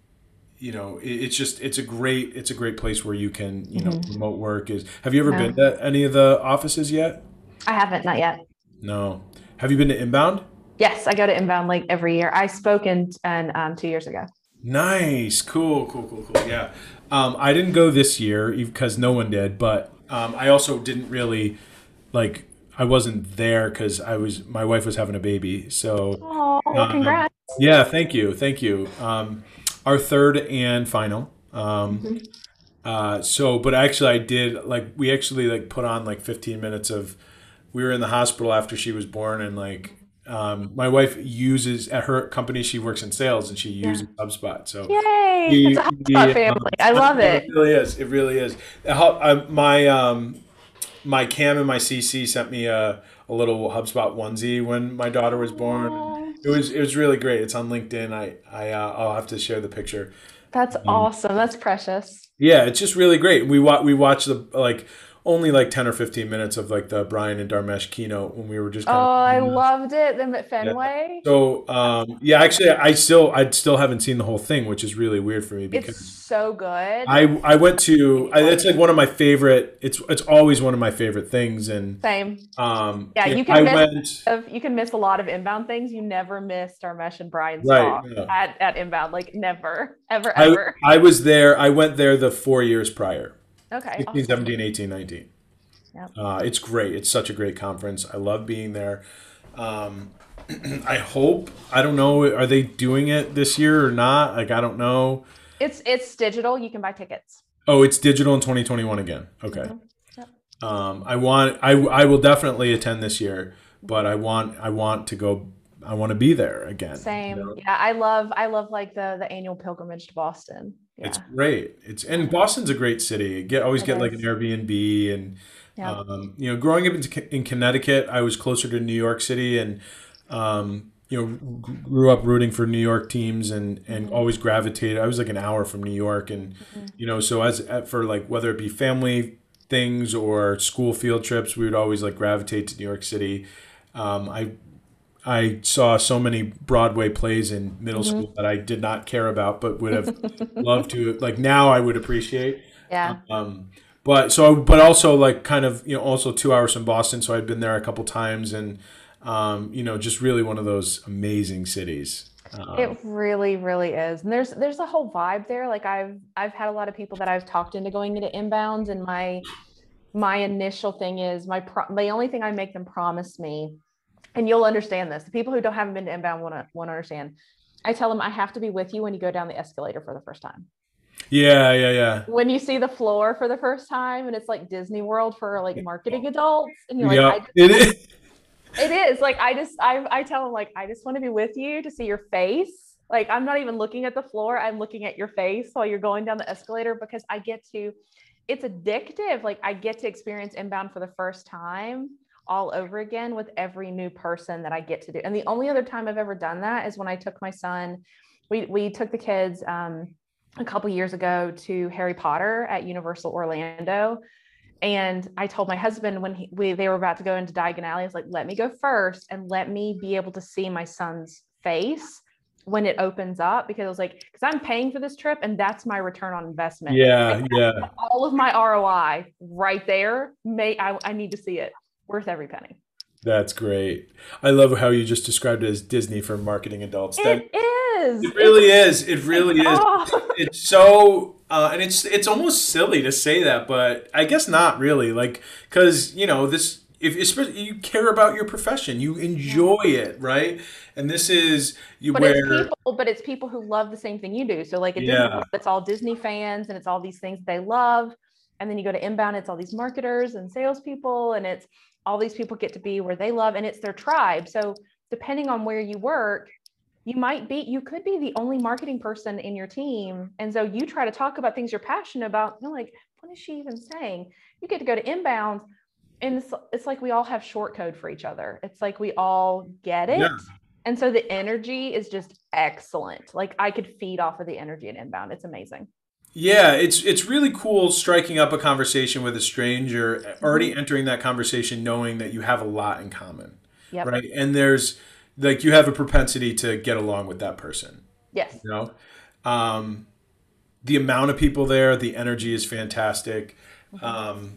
you know it's just it's a great it's a great place where you can you know mm-hmm. remote work is have you ever been to any of the offices yet? I haven't not yet. No. Have you been to inbound? Yes i go to inbound like every year. I spoke in and um, two years ago. Nice. Cool cool cool cool. Yeah. Um, i didn't go this year because no one did but um, i also didn't really like i wasn't there because i was my wife was having a baby so oh congrats. yeah thank you thank you. Um, our third and final. Um, mm-hmm. uh, so, but actually, I did like we actually like put on like 15 minutes of. We were in the hospital after she was born, and like um, my wife uses at her company. She works in sales, and she uses yeah. HubSpot. So yay! He, it's a HubSpot he, family. I love it. It really is. It really is. Uh, my um, my Cam and my CC sent me a, a little HubSpot onesie when my daughter was born. Aww it was it was really great. It's on LinkedIn. I I uh, I'll have to share the picture. That's um, awesome. That's precious. Yeah, it's just really great. We watch we watch the like only like 10 or 15 minutes of like the Brian and Dharmesh keynote when we were just Oh, I loved it. Them at Fenway. Yeah. So, um, yeah, actually I still I still haven't seen the whole thing, which is really weird for me because it's so good. I I went to I, it's like one of my favorite it's it's always one of my favorite things and Same. Um yeah, you can I miss went, you can miss a lot of inbound things. You never miss Dharmesh and Brian's right, talk yeah. at, at inbound like never ever ever. I, I was there I went there the 4 years prior. Okay. 16, awesome. 17, 18, 19. Yep. Uh, it's great. It's such a great conference. I love being there. Um, I hope. I don't know. Are they doing it this year or not? Like I don't know. It's it's digital. You can buy tickets. Oh, it's digital in 2021 again. Okay. Mm-hmm. Yep. Um, I want. I I will definitely attend this year, but I want I want to go. I want to be there again. Same. You know? Yeah, I love I love like the the annual pilgrimage to Boston. Yeah. It's great. It's and Boston's a great city. Get always it get is. like an Airbnb and yeah. um, you know growing up in, in Connecticut, I was closer to New York City and um, you know grew up rooting for New York teams and and mm-hmm. always gravitated. I was like an hour from New York and mm-hmm. you know so as for like whether it be family things or school field trips, we would always like gravitate to New York City. Um, I I saw so many Broadway plays in middle mm-hmm. school that I did not care about, but would have loved to. Like now, I would appreciate. Yeah. Um, but so, but also like kind of you know also two hours from Boston, so I'd been there a couple times, and um, you know just really one of those amazing cities. Um, it really, really is, and there's there's a whole vibe there. Like I've I've had a lot of people that I've talked into going into inbounds, and my my initial thing is my pro- the only thing I make them promise me and you'll understand this. The people who don't haven't been to inbound want to uh, want to understand. I tell them I have to be with you when you go down the escalator for the first time. Yeah, yeah, yeah. When you see the floor for the first time, and it's like Disney World for like marketing adults, and you're like, it is. It is like I just I I tell them like I just want to be with you to see your face. Like I'm not even looking at the floor. I'm looking at your face while you're going down the escalator because I get to. It's addictive. Like I get to experience inbound for the first time all over again with every new person that I get to do. And the only other time I've ever done that is when I took my son. We we took the kids um, a couple years ago to Harry Potter at Universal Orlando. And I told my husband when he, we, they were about to go into Diagon Alley, I was like, let me go first and let me be able to see my son's face when it opens up because I was like, because I'm paying for this trip and that's my return on investment. Yeah, like, yeah. All of my ROI right there. May I, I need to see it worth every penny. That's great. I love how you just described it as Disney for marketing adults. It that, is. It really is. It really is. Oh. It's so, uh, and it's it's almost silly to say that, but I guess not really. Like, because you know this, if especially you care about your profession, you enjoy it, right? And this is you but where, it's people, but it's people who love the same thing you do. So like, it yeah. it's all Disney fans, and it's all these things they love. And then you go to inbound, it's all these marketers and salespeople, and it's all these people get to be where they love and it's their tribe. So depending on where you work, you might be, you could be the only marketing person in your team. And so you try to talk about things you're passionate about. You're like, what is she even saying? You get to go to inbound and it's, it's like we all have short code for each other. It's like we all get it. Yeah. And so the energy is just excellent. Like I could feed off of the energy in inbound. It's amazing. Yeah, it's it's really cool striking up a conversation with a stranger, already mm-hmm. entering that conversation knowing that you have a lot in common. Yep. Right? And there's like you have a propensity to get along with that person. Yes. You know? Um, the amount of people there, the energy is fantastic. Mm-hmm. Um,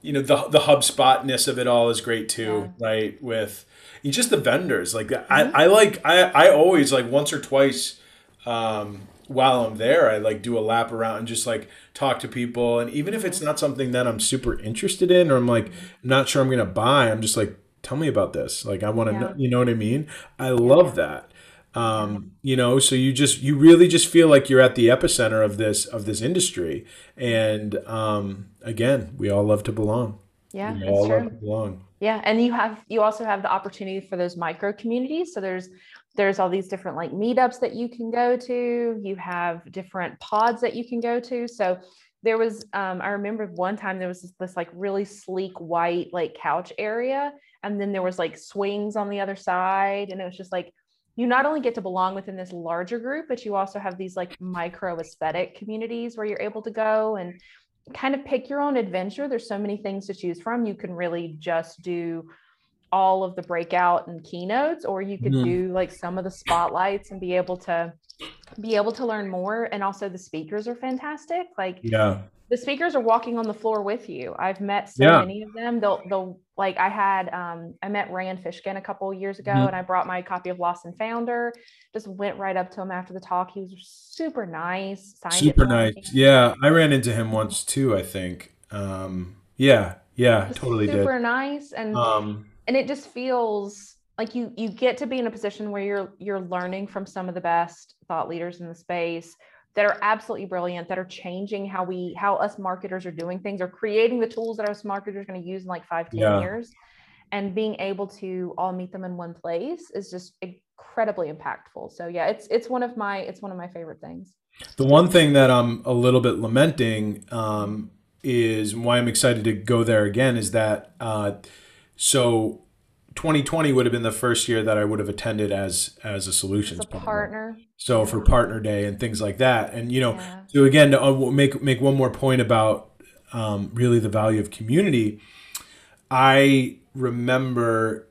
you know, the the HubSpotness of it all is great too, yeah. right? With just the vendors. Like mm-hmm. I, I like I, I always like once or twice um, while I'm there, I like do a lap around and just like talk to people. And even if it's not something that I'm super interested in or I'm like not sure I'm gonna buy, I'm just like, tell me about this. Like I want to yeah. know, you know what I mean? I love that. Um, you know, so you just you really just feel like you're at the epicenter of this of this industry. And um, again, we all love to belong. Yeah, we all true. love to belong. Yeah, and you have you also have the opportunity for those micro communities. So there's there's all these different like meetups that you can go to. You have different pods that you can go to. So there was, um, I remember one time there was this, this like really sleek white like couch area, and then there was like swings on the other side, and it was just like you not only get to belong within this larger group, but you also have these like micro aesthetic communities where you're able to go and kind of pick your own adventure. There's so many things to choose from. You can really just do all of the breakout and keynotes or you could mm. do like some of the spotlights and be able to be able to learn more and also the speakers are fantastic like yeah. the speakers are walking on the floor with you. I've met so yeah. many of them. They'll they'll like i had um i met rand fishkin a couple years ago mm. and i brought my copy of lost and founder just went right up to him after the talk. He was super nice super nice. Yeah i ran into him once too i think. Um yeah yeah totally super did. super nice and um and it just feels like you you get to be in a position where you're you're learning from some of the best thought leaders in the space that are absolutely brilliant that are changing how we how us marketers are doing things or creating the tools that us marketers are going to use in like five ten yeah. years. And being able to all meet them in one place is just incredibly impactful. So yeah it's it's one of my it's one of my favorite things. The one thing that i'm a little bit lamenting um, is why i'm excited to go there again is that uh, so 2020 would have been the first year that I would have attended as as a solutions as a partner. So yeah. for partner day and things like that, and you know, yeah. so again, to uh, make make one more point about um, really the value of community. I remember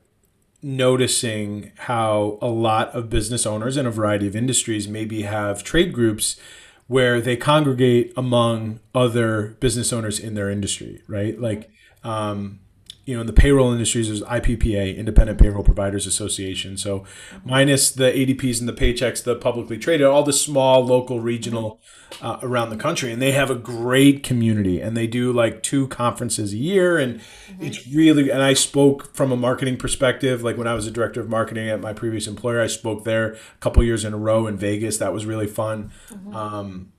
noticing how a lot of business owners in a variety of industries maybe have trade groups where they congregate among other business owners in their industry, right? Like, um, you know, in the payroll industries, there's IPPA, Independent Payroll Providers Association. So, minus the ADPs and the Paychex, the publicly traded, all the small, local, regional uh, around the country, and they have a great community. And they do like two conferences a year, and it's really. And I spoke from a marketing perspective, like when I was a director of marketing at my previous employer, I spoke there a couple years in a row in Vegas. That was really fun. Um,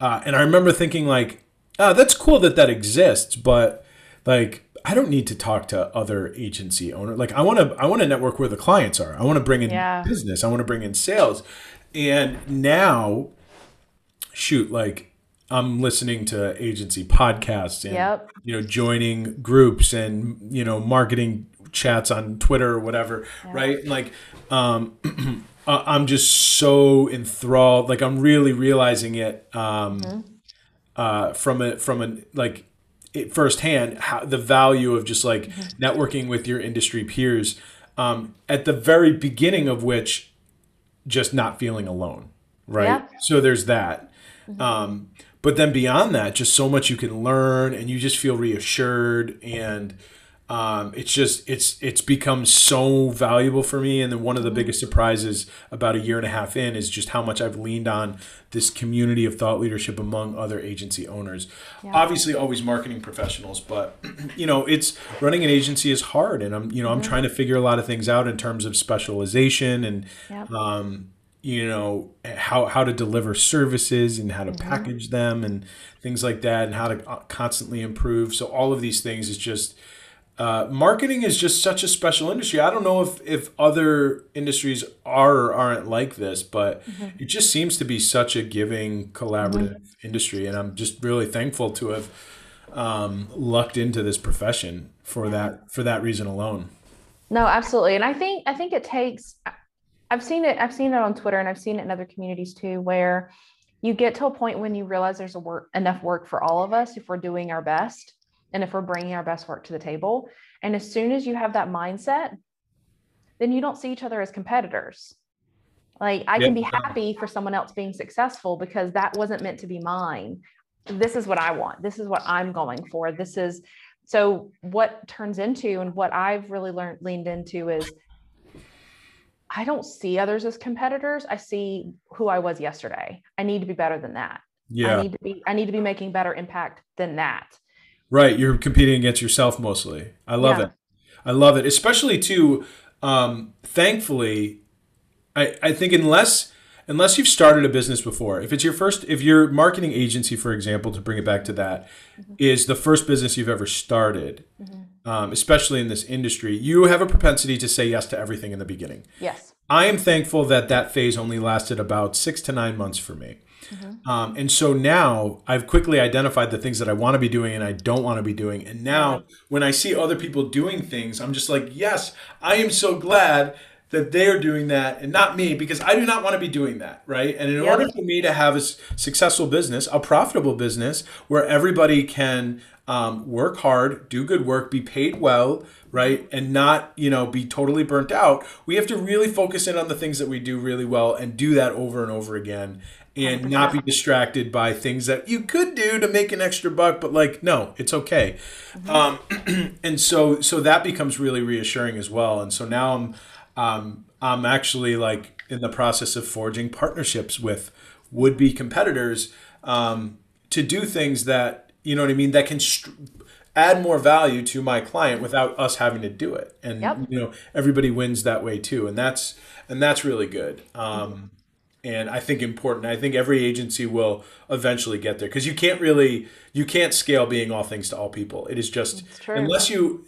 uh, and I remember thinking like, oh, that's cool that that exists, but like I don't need to talk to other agency owner. Like I want to I want to network where the clients are. I want to bring in Yeah. business. I want to bring in sales. And now shoot like I'm listening to agency podcasts and Yep. you know joining groups and you know marketing chats on Twitter or whatever, right? Like um I'm just so enthralled. Like I'm really realizing it um uh from a from a like it firsthand how the value of just like networking with your industry peers um, at the very beginning of which just not feeling alone right Yeah. so there's that um, but then beyond that just so much you can learn and you just feel reassured and um, it's just it's it's become so valuable for me. And then one of the biggest surprises about a year and a half in is just how much i've leaned on this community of thought leadership among other agency owners. Obviously always marketing professionals but you know it's running an agency is hard. And i'm you know i'm trying to figure a lot of things out in terms of specialization and Yep. um, you know how how to deliver services and how to package them and things like that and how to uh, constantly improve. So all of these things is just uh, marketing is just such a special industry. I don't know if, if other industries are or aren't like this, but it just seems to be such a giving, collaborative industry. And I'm just really thankful to have um, lucked into this profession for that for that reason alone. No, absolutely. And I think I think it takes I've seen it I've seen it on Twitter and I've seen it in other communities too where you get to a point when you realize there's a work enough work for all of us if we're doing our best and if we're bringing our best work to the table. And as soon as you have that mindset, then you don't see each other as competitors. Like I can be happy for someone else being successful because that wasn't meant to be mine. This is what I want. This is what I'm going for. This is so what turns into and what I've really learned leaned into is I don't see others as competitors. I see who I was yesterday. I need to be better than that. Yeah. I need to be I need to be making better impact than that. Right. You're competing against yourself mostly. I love Yeah. it. I love it, especially too. Um, thankfully, I, I think unless unless you've started a business before, if it's your first, if your marketing agency, for example, to bring it back to that, is the first business you've ever started, um, especially in this industry, you have a propensity to say yes to everything in the beginning. Yes. I am thankful that that phase only lasted about six to nine months for me. Um, and so now I've quickly identified the things that I want to be doing and I don't want to be doing. And now when I see other people doing things, I'm just like, yes, I am so glad that they're doing that and not me because I do not want to be doing that. Right. And in order for me to have a successful business, a profitable business where everybody can um, work hard, do good work, be paid well, right, and not you know be totally burnt out. We have to really focus in on the things that we do really well and do that over and over again, and not be distracted by things that you could do to make an extra buck. But like, no, it's okay. Um, and so so that becomes really reassuring as well. And so now I'm um, I'm actually like in the process of forging partnerships with would be competitors um, to do things that you know what I mean that can str- add more value to my client without us having to do it and Yep. you know everybody wins that way too and that's and that's really good um, and I think important I think every agency will eventually get there because you can't really you can't scale being all things to all people it is just unless you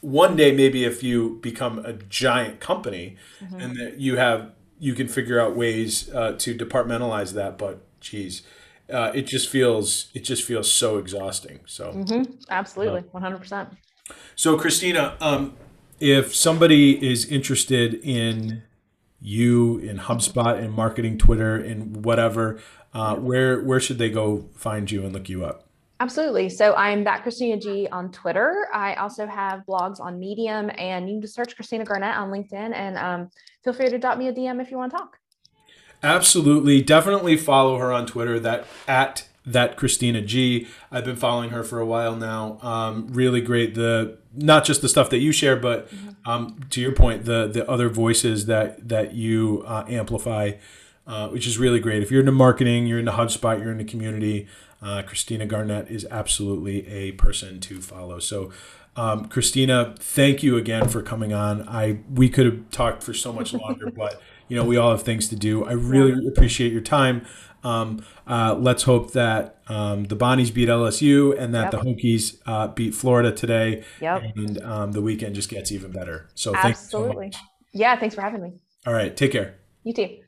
one day maybe if you become a giant company Mm-hmm. and that you have you can figure out ways uh, to departmentalize that but geez uh, it just feels it just feels so exhausting so Mm-hmm. Absolutely. 100%. so christina um, if somebody is interested in you in hubspot in marketing twitter in whatever uh, where where should they go find you and look you up Absolutely. So I'm that Christina G on Twitter. I also have blogs on Medium, and you can just search Christina Garnett on LinkedIn, and um, feel free to drop me a DM if you want to talk. Absolutely, definitely follow her on Twitter. That at that Christina G. I've been following her for a while now. Um, really great. The not just the stuff that you share, but mm-hmm. um, to your point, the the other voices that that you uh, amplify, uh, which is really great. If you're into marketing, you're into HubSpot, you're into community. Uh, Christina Garnett is absolutely a person to follow. So. Um, Christina, thank you again for coming on. I we could have talked for so much longer, but you know we all have things to do. I really appreciate your time. Um, uh, let's hope that um, the Bonnies beat LSU and that yep. the Hokies uh, beat Florida today. Yep. And um, the weekend just gets even better. So absolutely. So yeah. Thanks for having me. All right. Take care. You too.